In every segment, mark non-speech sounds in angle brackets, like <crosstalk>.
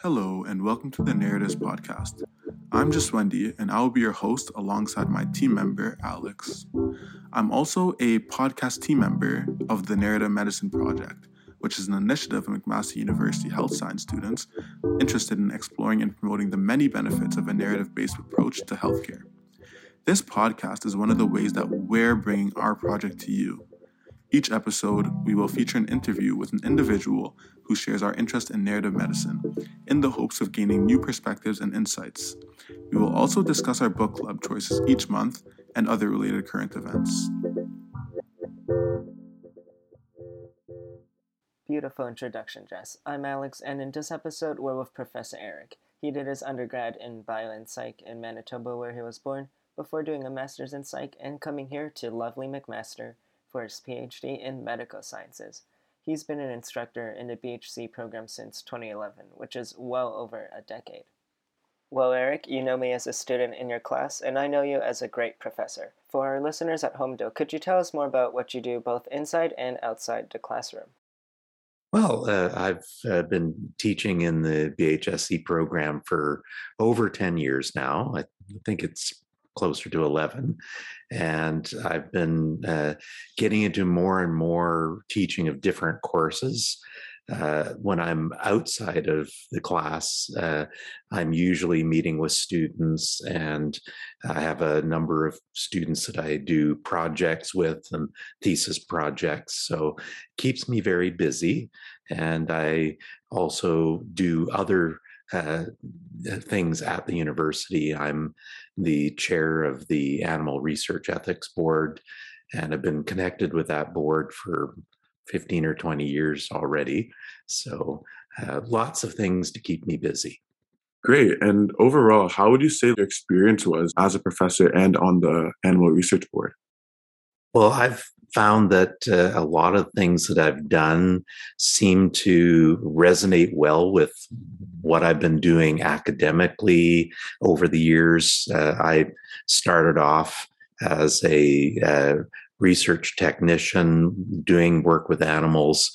Hello, and welcome to the Narratives Podcast. I'm Jess Wendy, and I will be your host alongside my team member, Alex. I'm also a podcast team member of the Narrative Medicine Project, which is an initiative of McMaster University health science students interested in exploring and promoting the many benefits of a narrative based approach to healthcare. This podcast is one of the ways that we're bringing our project to you. Each episode, we will feature an interview with an individual who shares our interest in narrative medicine, in the hopes of gaining new perspectives and insights. We will also discuss our book club choices each month and other related current events. Beautiful introduction, Jess. I'm Alex, and in this episode, we're with Professor Eric. He did his undergrad in bio and psych in Manitoba, where he was born, before doing a master's in psych and coming here to lovely McMaster for his PhD in medical sciences. He's been an instructor in the BHC program since 2011, which is well over a decade. Well, Eric, you know me as a student in your class, and I know you as a great professor. For our listeners at home, though, could you tell us more about what you do both inside and outside the classroom? Well, uh, I've uh, been teaching in the BHSC program for over 10 years now. I think it's closer to 11. And I've been uh, getting into more and more teaching of different courses. Uh, when I'm outside of the class, uh, I'm usually meeting with students, and I have a number of students that I do projects with and thesis projects. So it keeps me very busy. And I also do other uh, things at the university. I'm the chair of the Animal Research Ethics Board and have been connected with that board for 15 or 20 years already. So, uh, lots of things to keep me busy. Great. And overall, how would you say your experience was as a professor and on the Animal Research Board? Well, I've found that uh, a lot of things that I've done seem to resonate well with what I've been doing academically over the years. Uh, I started off as a uh, research technician doing work with animals,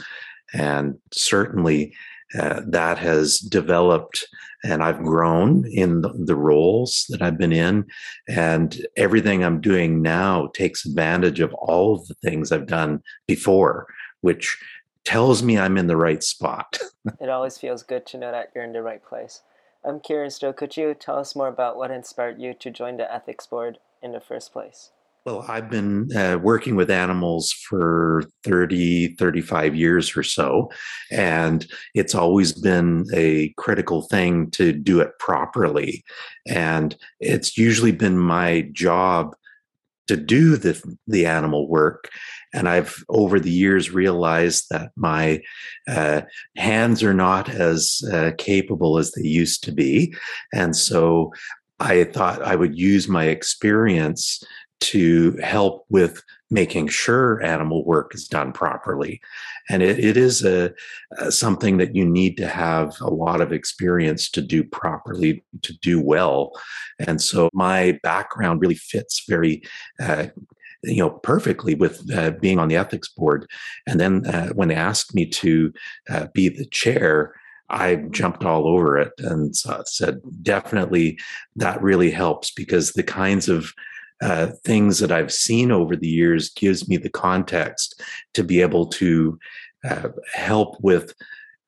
and certainly uh, that has developed and I've grown in the, the, roles that I've been in. And everything I'm doing now takes advantage of all of the things I've done before, which tells me I'm in the right spot. <laughs> it always feels good to know that you're in the right place. I'm curious, Joe, could you tell us more about what inspired you to join the ethics board in the first place? Well, I've been uh, working with animals for 30, 35 years or so. And it's always been a critical thing to do it properly. And it's usually been my job to do the, the animal work. And I've over the years realized that my uh, hands are not as uh, capable as they used to be. And so I thought I would use my experience to help with making sure animal work is done properly. And it, it is a, a, something that you need to have a lot of experience to do properly, to do well. And so my background really fits very uh, you know perfectly with uh, being on the ethics board and then uh, when they asked me to uh, be the chair I jumped all over it and said, definitely that really helps because the kinds of uh, things that I've seen over the years gives me the context to be able to uh, help with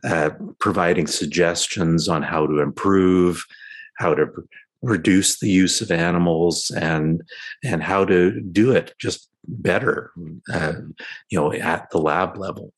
uh, providing suggestions on how to improve, how to reduce the use of animals, and and how to do it just better, uh, you know, at the lab level.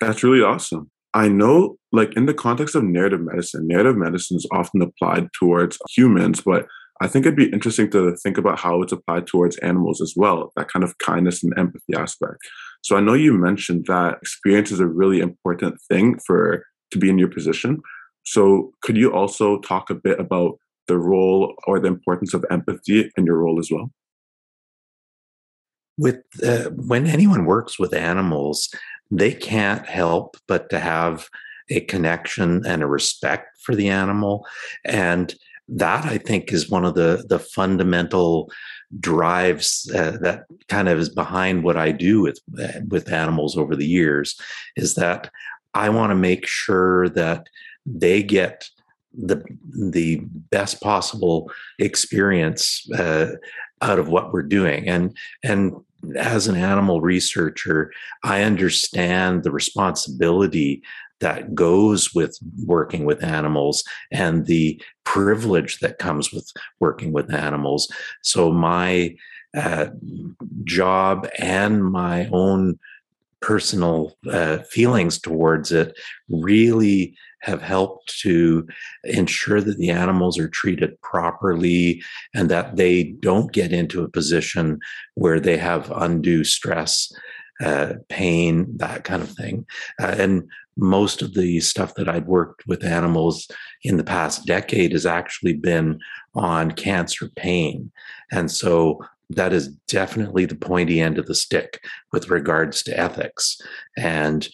That's really awesome. I know, like in the context of narrative medicine, narrative medicine is often applied towards humans, but I think it'd be interesting to think about how it's applied towards animals as well, that kind of kindness and empathy aspect. So I know you mentioned that experience is a really important thing for to be in your position. So could you also talk a bit about the role or the importance of empathy in your role as well? With uh, when anyone works with animals, they can't help but to have a connection and a respect for the animal and that I think is one of the the fundamental drives uh, that kind of is behind what I do with with animals over the years is that I want to make sure that they get the the best possible experience uh, out of what we're doing. And and as an animal researcher i understand the responsibility that goes with working with animals and the privilege that comes with working with animals. So my uh, job and my own personal uh, feelings towards it really have helped to ensure that the animals are treated properly and that they don't get into a position where they have undue stress, uh, pain, that kind of thing. Uh, and most of the stuff that I've worked with animals in the past decade has actually been on cancer pain. And so that is definitely the pointy end of the stick with regards to ethics. And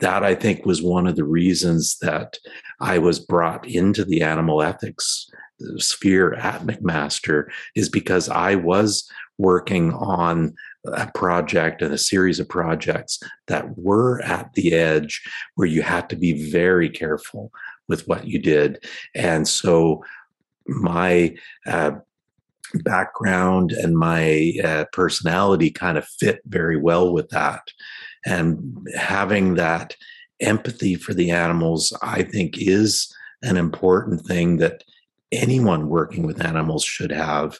that I think was one of the reasons that I was brought into the animal ethics sphere at McMaster is because I was working on a project and a series of projects that were at the edge where you had to be very careful with what you did. And so my uh, background and my uh, personality kind of fit very well with that and having that empathy for the animals i think is an important thing that anyone working with animals should have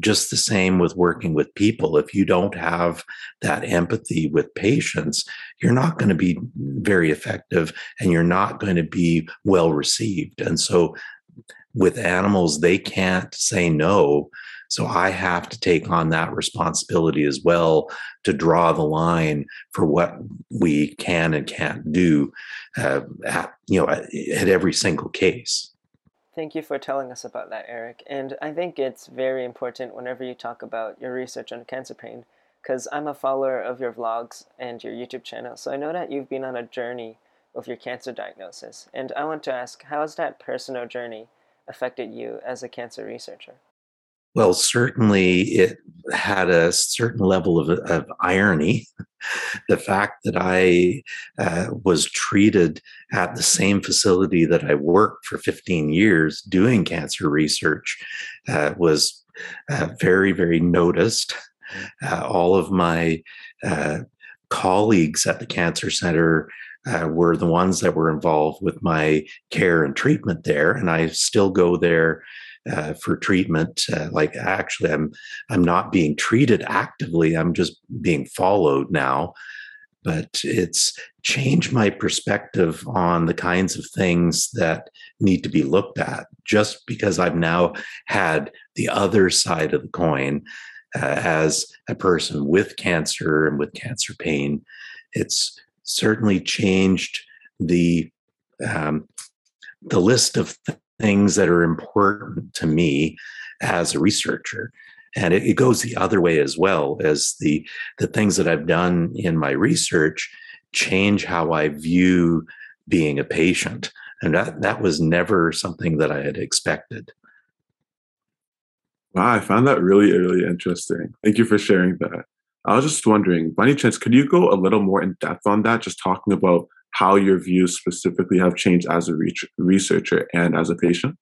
just the same with working with people. If you don't have that empathy with patients you're not going to be very effective and you're not going to be well received. And so with animals they can't say no. So I have to take on that responsibility as well to draw the line for what we can and can't do uh, at, you know, at, at every single case. Thank you for telling us about that, Eric. And I think it's very important whenever you talk about your research on cancer pain, because I'm a follower of your vlogs and your YouTube channel. So I know that you've been on a journey of your cancer diagnosis. And I want to ask, how has that personal journey affected you as a cancer researcher? Well, certainly it had a certain level of, of irony. the fact that I uh, was treated at the same facility that I worked for 15 years doing cancer research uh, was uh, very, very noticed. Uh, all of my uh, colleagues at the Cancer Center uh, were the ones that were involved with my care and treatment there, and I still go there uh, for treatment. Uh, like actually, I'm I'm not being treated actively. I'm just being followed now. But it's changed my perspective on the kinds of things that need to be looked at. Just because I've now had the other side of the coin uh, as a person with cancer and with cancer pain, it's certainly changed the um, the list of things that are important to me as a researcher. And it, it, goes the other way as well as the the things that i've done in my research change how i view being a patient. And that that was never something that i had expected. Wow i found that really really interesting. Thank you for sharing that. I was just wondering by any chance could you go a little more in depth on that? Just talking about how your views specifically have changed as a re- researcher and as a patient?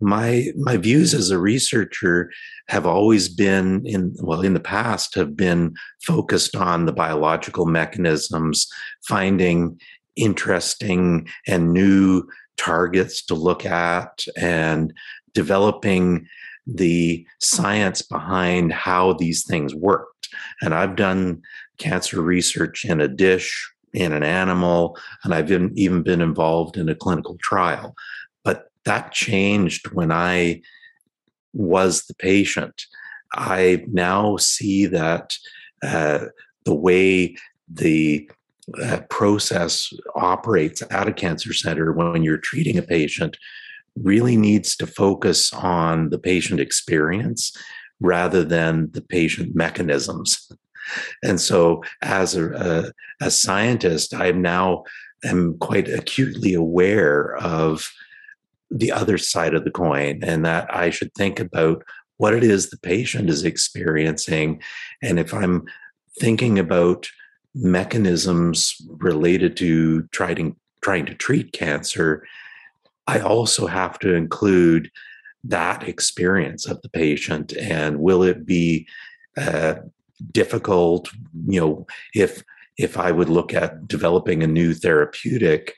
My my views as a researcher have always been in well in the past have been focused on the biological mechanisms, finding interesting and new targets to look at and developing the science behind how these things worked. And I've done cancer research in a dish in an animal, and I've been, even been involved in a clinical trial. But that changed when I was the patient. I now see that uh, the way the uh, process operates at a cancer center when you're treating a patient really needs to focus on the patient experience rather than the patient mechanisms. And so, as a, a, a scientist, I now am quite acutely aware of the other side of the coin, and that I should think about what it is the patient is experiencing. And if I'm thinking about mechanisms related to trying trying to treat cancer, I also have to include that experience of the patient and will it be uh, difficult you know if if i would look at developing a new therapeutic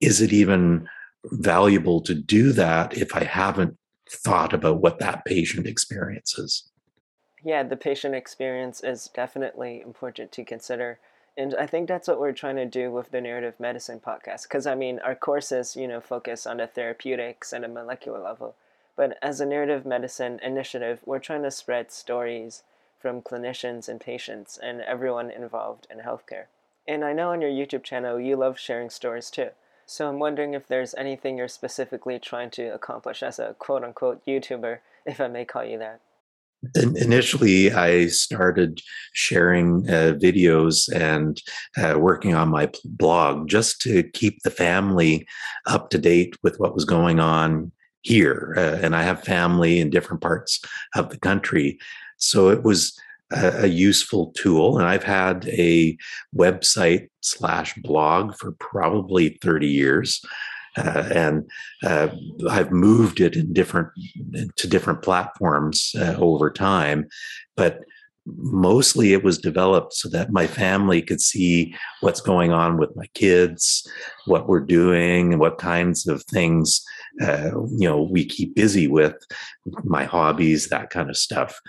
is it even valuable to do that if i haven't thought about what that patient experiences? Yeah the patient experience is definitely important to consider and i think that's what we're trying to do with the narrative medicine podcast because i mean our courses you know focus on the therapeutics and a molecular level but as a narrative medicine initiative we're trying to spread stories from clinicians and patients and everyone involved in healthcare. And I know on your YouTube channel you love sharing stories too. So I'm wondering if there's anything you're specifically trying to accomplish as a quote unquote YouTuber, if I may call you that. Initially, I started sharing uh, videos and uh, working on my blog just to keep the family up to date with what was going on here. Uh, and I have family in different parts of the country. So it was a, a useful tool. And I've had a website slash blog for probably 30 years. Uh, and uh, I've moved it in different to different platforms uh, over time, but mostly it was developed so that my family could see what's going on with my kids, what we're doing, what kinds of things uh, you know we keep busy with, my hobbies, that kind of stuff.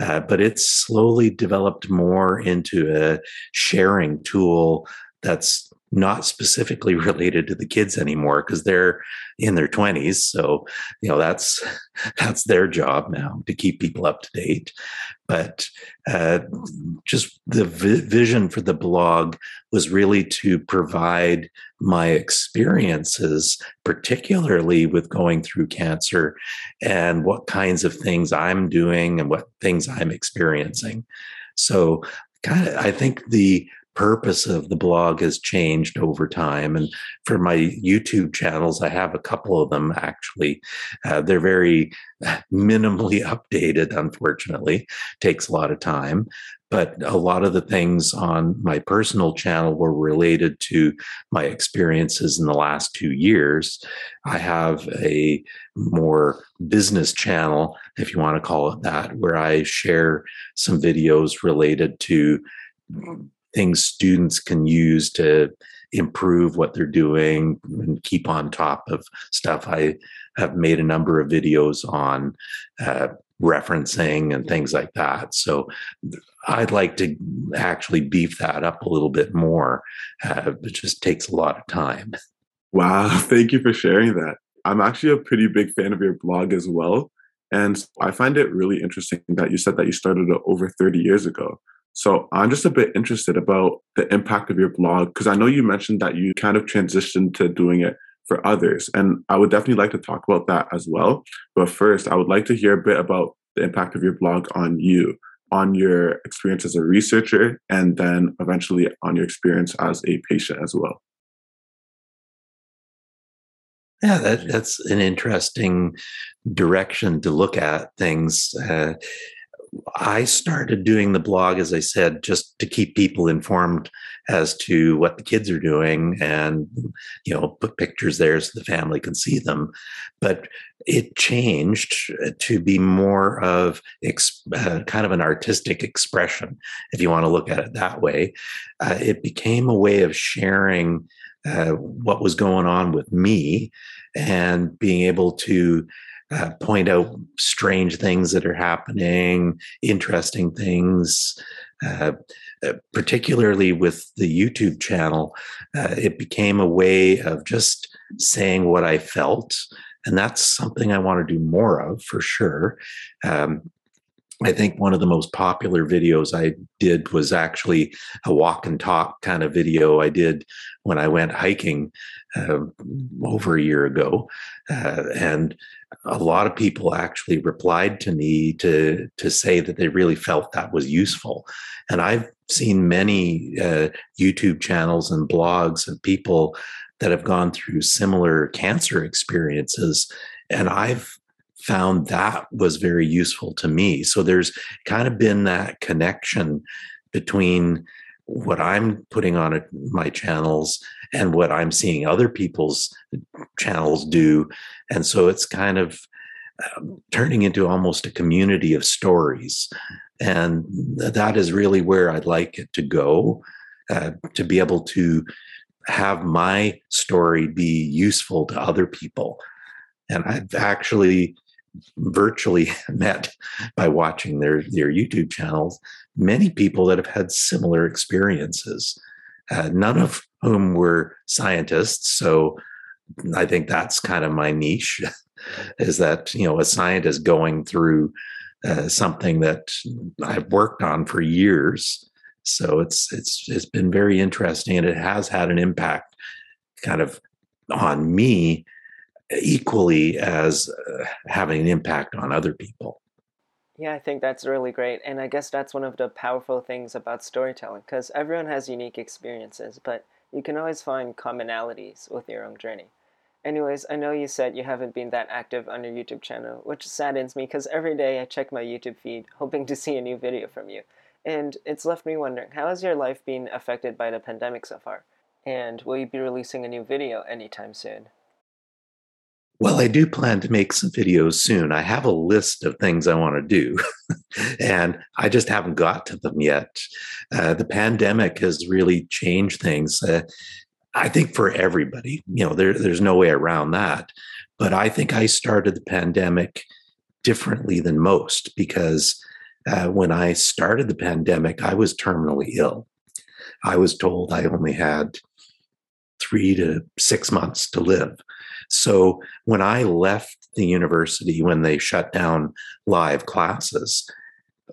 Uh, but it's slowly developed more into a sharing tool that's not specifically <laughs> related to the kids anymore because they're in their 20s so you know that's <laughs> that's their job now to keep people up to date. But uh, just the vi- vision for the blog was really to provide my experiences particularly with going through cancer and what kinds of things i'm doing and what things i'm experiencing. So kind of i think the purpose of the blog has changed over time. And for my YouTube channels, I have a couple of them actually. Uh, they're very <laughs> minimally <laughs> updated, unfortunately, takes a lot of time. But a lot of the things on my personal channel were related to my experiences in the last two years. I have a more business channel, if you want to call it that, where I share some videos related to things students can use to improve what they're doing and keep on top of stuff. I have made a number of videos on uh, referencing and things like that. So I'd like to actually beef that up a little bit more. Uh, it just takes a lot of time. Wow. <laughs> Thank you for sharing that. I'm actually a pretty big fan of your blog as well. And I find it really interesting that you said that you started over 30 years ago. So I'm just a bit interested about the impact of your blog because I know you mentioned that you kind of transitioned to doing it for others. And I would definitely like to talk about that as well. But first, I would like to hear a bit about the impact of your blog on you, on your experience as a researcher, and then eventually on your experience as a patient as well. Yeah, that, that's an interesting direction to look at things. Uh, I started doing the blog, as I said, just to keep people informed as to what the kids are doing and, you know, put pictures there so the family can see them. But it changed to be more of uh, kind of an artistic expression, if you want to look at it that way. Uh, it became a way of sharing uh, what was going on with me and being able to uh, point out strange things that are happening, interesting things. Uh, uh, particularly with the YouTube channel, uh, it became a way of just saying what I felt. And that's something I want to do more of for sure. Um, I think one of the most popular videos I did was actually a walk and talk kind of video I did when I went hiking uh, over a year ago. Uh, and a lot of people actually replied to me to, to say that they really felt that was useful. And I've seen many uh, YouTube channels and blogs of people that have gone through similar cancer experiences. And I've found that was very useful to me. So there's kind of been that connection between what I'm putting on my channels and what I'm seeing other people's channels do. And so it's kind of um, turning into almost a community of stories. And that is really where I'd like it to go uh, to be able to have my story be useful to other people. And I've actually virtually <laughs> met by watching their their YouTube channels many people that have had similar experiences, uh, none of whom were scientists. So I think that's kind of my niche <laughs> is that you know a scientist going through uh, something that I've worked on for years. So it's it's it's been very interesting, and it has had an impact, kind of, on me equally as uh, having an impact on other people. Yeah, I think that's really great. And I guess that's one of the powerful things about storytelling because everyone has unique experiences, but you can always find commonalities with your own journey. Anyways, I know you said you haven't been that active on your YouTube channel, which saddens me because every day I check my YouTube feed <laughs> hoping to see a new video from you. And it's left me wondering, how has your life been affected by the pandemic so far? And will you be releasing a new video anytime soon? Well, I do plan to make some videos soon. I have a list of things I want to do, <laughs> and I just haven't got to them yet. Uh, the pandemic has really changed things. Uh, I think for everybody, you know, there, there's no way around that. But I think I started the pandemic differently than most because uh, when I started the pandemic, I was terminally ill. I was told I only had three to six months to live. So when I left the university, when they shut down live classes,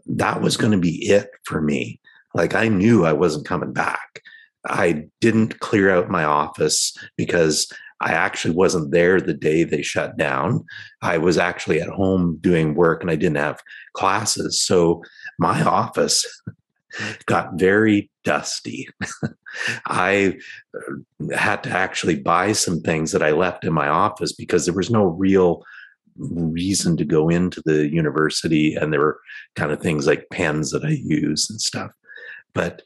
that was going to be it for me. Like I knew I wasn't coming back. I didn't clear out my office because I actually wasn't there the day they shut down. I was actually at home doing work and I didn't have classes. So my office <laughs> got very dusty. I uh, had to actually buy some things that I left in my office because there was no real reason to go into the university. And there were kind of things like pens that I use and stuff. But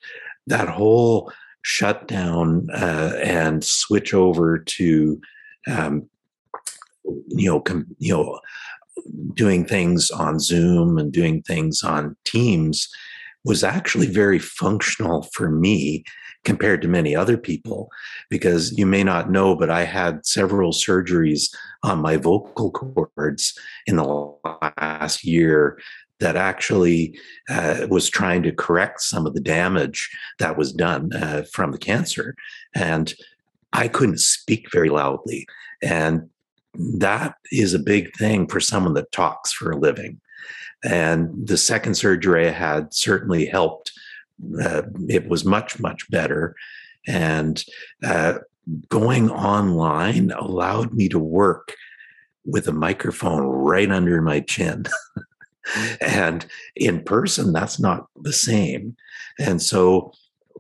that whole shutdown uh, and switch over to, um, you know, com- you know, doing things on Zoom and doing things on Teams was actually very functional for me compared to many other people because you may not know but i had several surgeries on my vocal cords in the last year that actually uh, was trying to correct some of the damage that was done uh, from the cancer. And i couldn't speak very loudly. And that is a big thing for someone that talks for a living and the second surgery I had certainly helped. Uh, it was much, much better. And uh, going online allowed me to work with a microphone right under my chin. <laughs> and in person, that's not the same. And so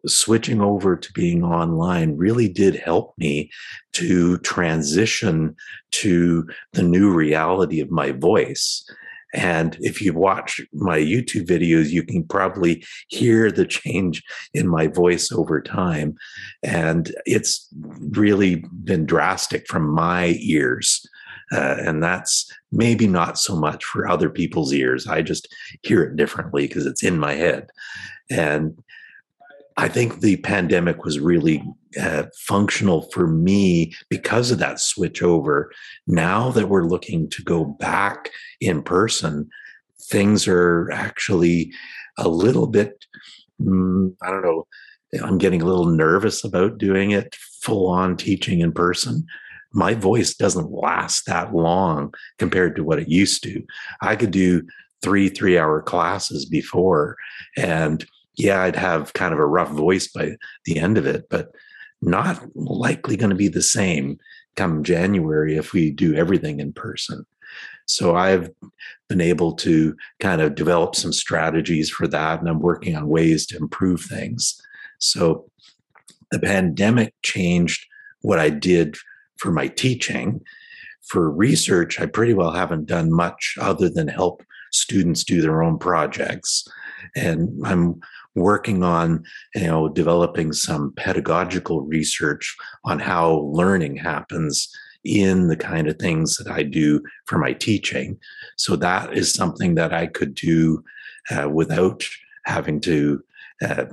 switching over to being online really did help me to transition to the new reality of my voice and if you watch my YouTube videos, you can probably hear the change in my voice over time. And it's really been drastic from my ears. Uh, and that's maybe not so much for other people's ears. I just hear it differently because it's in my head. And I think the pandemic was really uh, functional for me because of that switch over. Now that we're looking to go back in person, things are actually a little bit, mm, I don't know, I'm getting a little nervous about doing it full on teaching in person. My voice doesn't last that long compared to what it used to. I could do three three hour classes before and yeah, I'd have kind of a rough voice by the end of it, but not likely going to be the same come January if we do everything in person. So I've been able to kind of develop some strategies for that, and I'm working on ways to improve things. So the pandemic changed what I did for my teaching. For research, I pretty well haven't done much other than help students do their own projects. And I'm working on you know developing some pedagogical research on how learning happens in the kind of things that I do for my teaching. So that is something that I could do uh, without having to uh,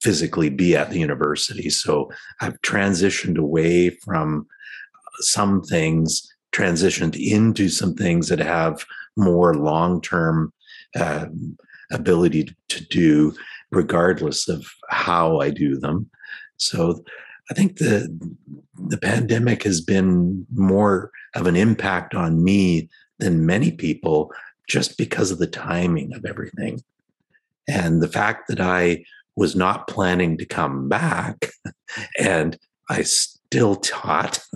physically be at the university. So I've transitioned away from some things, transitioned into some things that have more long term uh, ability to do, regardless of how I do them. So I think the the pandemic has been more of an impact on me than many people just because of the timing of everything. And the fact that I was not planning to come back <laughs> and I still taught. <laughs>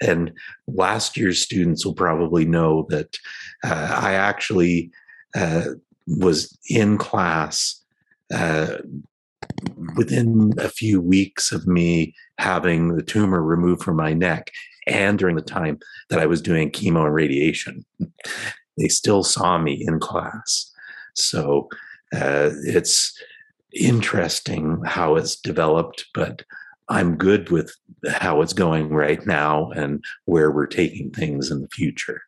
And last year's students will probably know that uh, I actually uh, was in class uh, within a few weeks of me having the tumor removed from my neck and during the time that I was doing chemo and radiation. <laughs> They still saw me in class. So uh, it's interesting how it's developed, but I'm good with how it's going right now and where we're taking things in the future.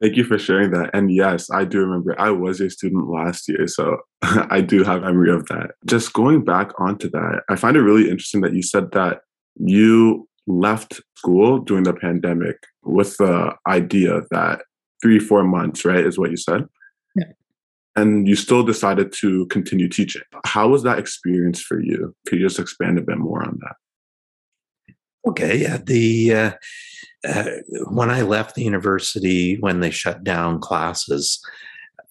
Thank you for sharing that. And yes, I do remember I was a student last year, so <laughs> I do have memory of that. Just going back onto that, I find it really interesting that you said that you left school during the pandemic with the idea that three, four months, right, is what you said? Yeah. And you still decided to continue teaching. How was that experience for you? Could you just expand a bit more on that? Okay, yeah. The uh, uh, when I left the university, when they shut down classes,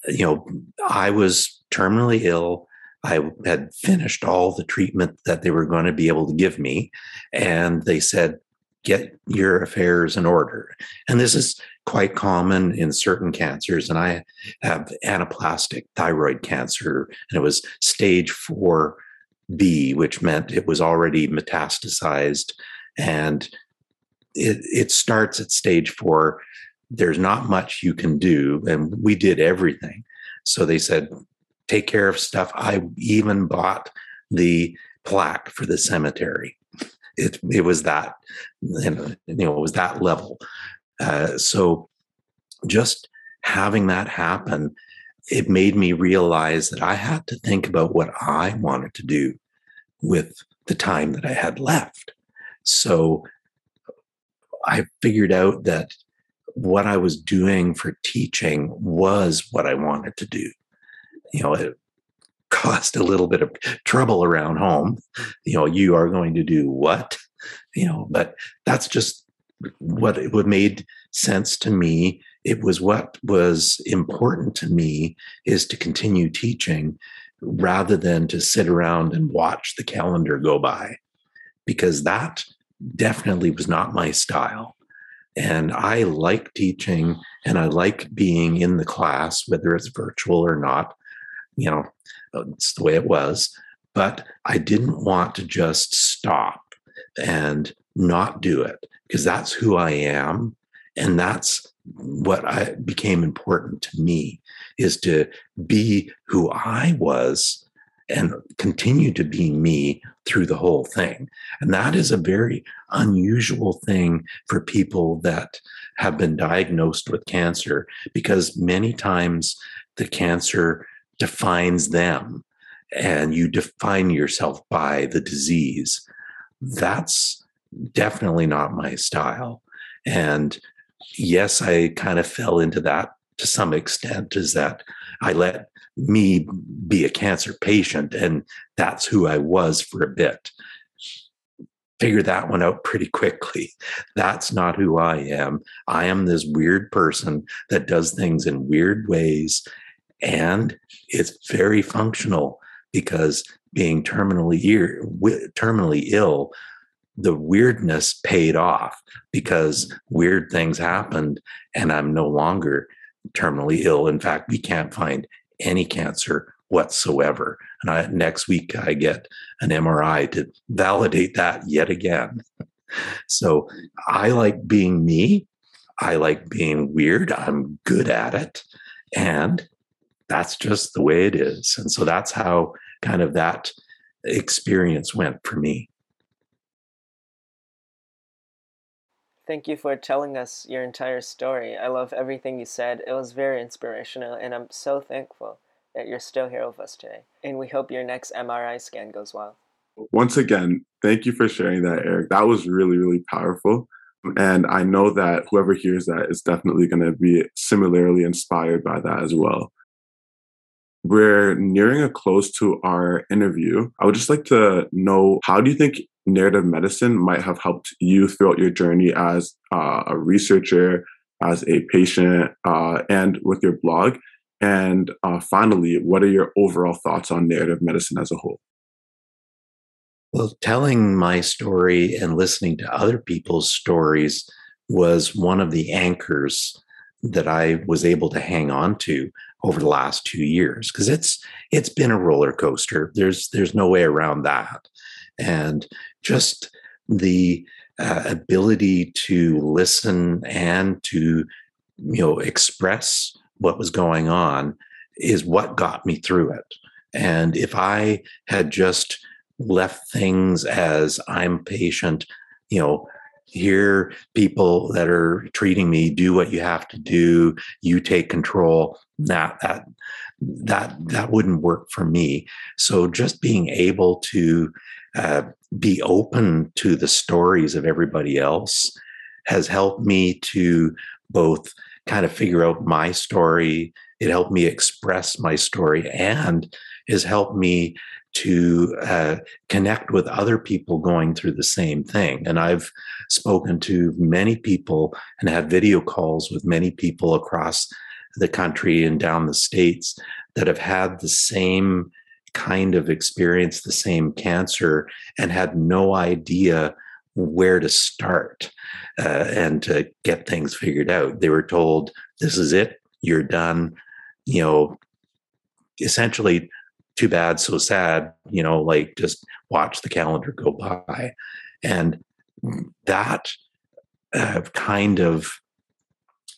you know, I was terminally ill. I had finished all the treatment that they were going to be able to give me, and they said, "Get your affairs in order." And this is quite common in certain cancers. And I have anaplastic thyroid cancer, and it was stage four B, which meant it was already metastasized and it, it starts at stage four. There's not much you can do. And we did everything. So they said, take care of stuff. I even bought the plaque for the cemetery. It, it was that, you know, it was that level. Uh, so just having that happen, it made me realize that I had to think about what I wanted to do with the time that I had left. So I figured out that what I was doing for teaching was what I wanted to do. You know, it <laughs> caused a little bit of trouble around home. You know, you are going to do what? You know, but that's just what it would made sense to me. It was what was important to me is to continue teaching rather than to sit around and watch the calendar go by because that definitely was not my style. And I like teaching and I like being in the class, whether it's virtual or not. You know, it's the way it was. But I didn't want to just stop and not do it because that's who I am. And that's what I became important to me is to be who I was and continue to be me through the whole thing. And that is a very unusual thing for people that have been diagnosed with cancer because many times the cancer defines them and you define yourself by the disease. That's definitely not my style. And yes, I kind of fell into that to some extent, is that I let me be a cancer patient and that's who I was for a bit. Figure that one out pretty quickly. That's not who I am. I am this weird person that does things in weird ways. And it's very functional because being terminally, terminally ill, the weirdness paid off because weird things happened and I'm no longer terminally ill. In fact, we can't find any cancer whatsoever. And I, next week, I get an MRI to validate that yet again. <laughs> So I like being me. I like being weird. I'm good at it. And that's just the way it is. And so that's how kind of that experience went for me. Thank you for telling us your entire story. I love everything you said. It was very inspirational, and I'm so thankful that you're still here with us today. And we hope your next MRI scan goes well. Once again, thank you for sharing that, Eric. That was really, really powerful. And I know that whoever hears that is definitely going to be similarly inspired by that as well. We're nearing a close to our interview. I would just like to know how do you think narrative medicine might have helped you throughout your journey as uh, a researcher, as a patient, uh, and with your blog? And uh, finally, what are your overall thoughts on narrative medicine as a whole? Well, telling my story and listening to other people's stories was one of the anchors that I was able to hang on to over the last two years because it's it's been a roller coaster. There's there's no way around that, and just the uh, ability to listen and to you know express what was going on is what got me through it. And if I had just left things as I'm patient, you know, here people that are treating me do what you have to do, you take control. That that that that wouldn't work for me. So just being able to uh, be open to the stories of everybody else has helped me to both kind of figure out my story. It helped me express my story and has helped me to uh, connect with other people going through the same thing. And I've spoken to many people and had video calls with many people across the country and down the states that have had the same kind of experienced the same cancer, and had no idea where to start uh, and to get things figured out. They were told, this is it, you're done. You know, essentially too bad, so sad, you know, like just watch the calendar go by. And that uh, kind of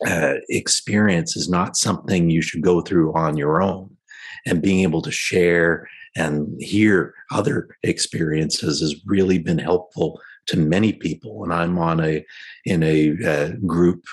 uh, experience is not something you should go through on your own. And being able to share and hear other experiences has really been helpful to many people. And I'm on a in a uh, group,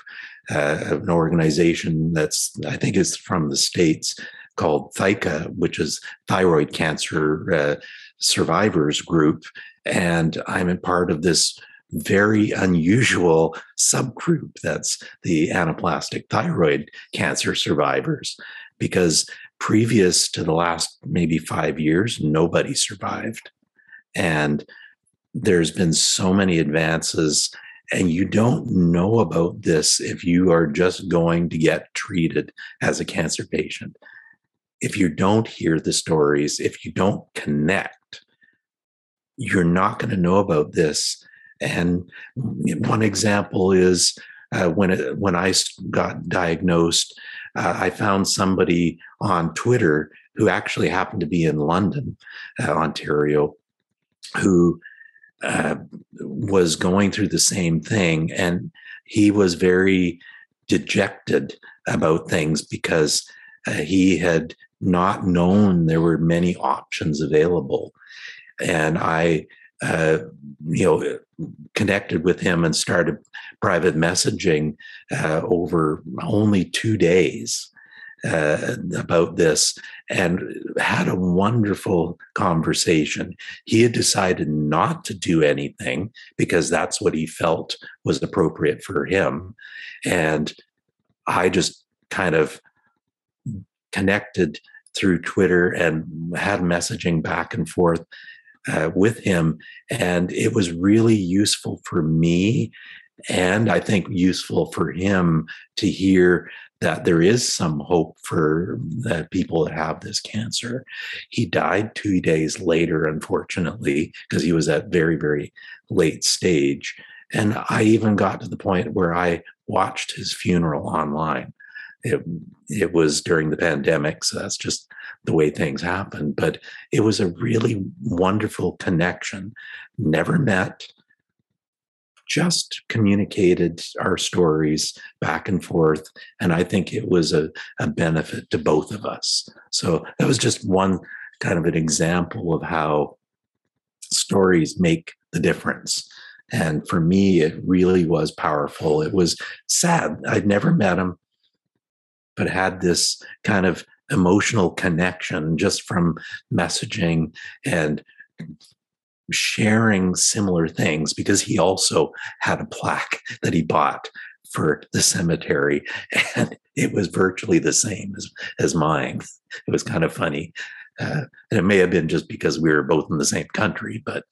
uh, an organization that's I think is from the states called ThyCa, which is Thyroid Cancer uh, Survivors Group. And I'm a part of this very unusual subgroup that's the anaplastic thyroid cancer survivors, because previous to the last maybe five years, nobody survived. And there's been so many advances and you don't know about this if you are just going to get treated as a cancer patient if you don't hear the stories, if you don't connect, you're not going to know about this. And one example is uh, when it, when I got diagnosed, uh, I found somebody on Twitter who actually happened to be in London, uh, Ontario, who uh, was going through the same thing, and he was very dejected about things because uh, he had not known there were many options available. And I, uh, you know, connected with him and started private messaging uh, over only two days uh, about this and had a wonderful conversation. He had decided not to do anything because that's what he felt was appropriate for him. And I just kind of connected through Twitter and had messaging back and forth uh, with him. And it was really useful for me. And I think useful for him to hear that there is some hope for the people that have this cancer. He died two days later, unfortunately, because he was at very, very late stage. And I even got to the point where I watched his funeral online it it was during the pandemic, so that's just the way things happen. But it was a really wonderful connection. Never met, just communicated our stories back and forth. And I think it was a, a benefit to both of us. So that was just one kind of an example of how stories make the difference. And for me, it really was powerful. It was sad. I'd never met him, but had this kind of emotional connection just from messaging and sharing similar things because he also had a plaque that he bought for the cemetery <laughs> and it was virtually the same as, as mine. It was kind of funny uh, and it may have been just because we were both in the same country but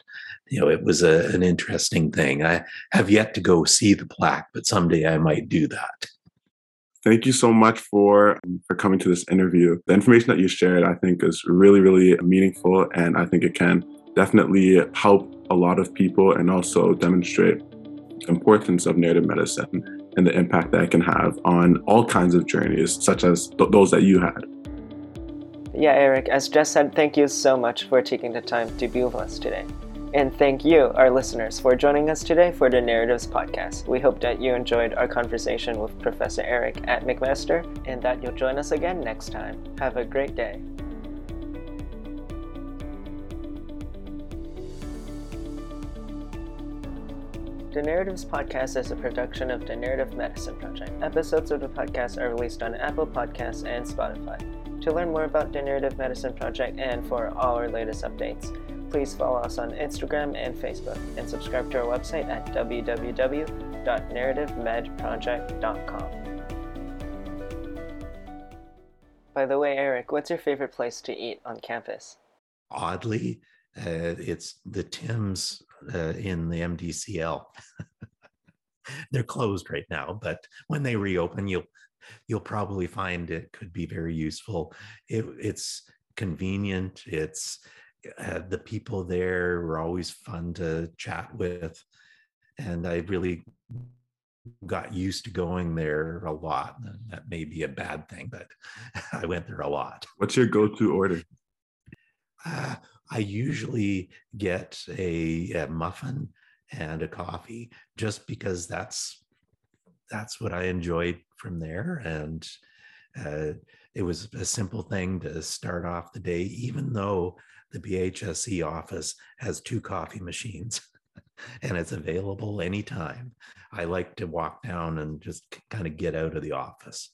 you know it was a, an interesting thing. I have yet to go see the plaque but someday i might do that Thank you so much for um, for coming to this interview. The information that you shared, I think, is really, really meaningful, and I think it can definitely help a lot of people and also demonstrate the importance of narrative medicine and the impact that it can have on all kinds of journeys, such as th- those that you had. Yeah, Eric, as Jess said, thank you so much for taking the time to be with us today. And thank you, our listeners, for joining us today for the Narratives Podcast. We hope that you enjoyed our conversation with Professor Eric at McMaster and that you'll join us again next time. Have a great day. The Narratives Podcast is a production of the Narrative Medicine Project. Episodes of the podcast are released on Apple Podcasts and Spotify. To learn more about the Narrative Medicine Project and for all our latest updates, please follow us on Instagram and Facebook and subscribe to our website at www.narrativemedproject.com. By the way, Eric, what's your favorite place to eat on campus? Oddly, uh, it's the Tim's uh, in the MDCL. <laughs> They're closed right now, but when they reopen, you'll you'll probably find it could be very useful. It, it's convenient. It's uh, the people there were always fun to chat with. And I really got used to going there a lot. And that may be a bad thing, but <laughs> I went there a lot. What's your go to order? Uh, I usually get a, a, muffin and a coffee just because that's that's what I enjoyed from there. And uh, it was a simple thing to start off the day, even though the BHSc office has two coffee machines <laughs> and it's available anytime. I like to walk down and just kind of get out of the office.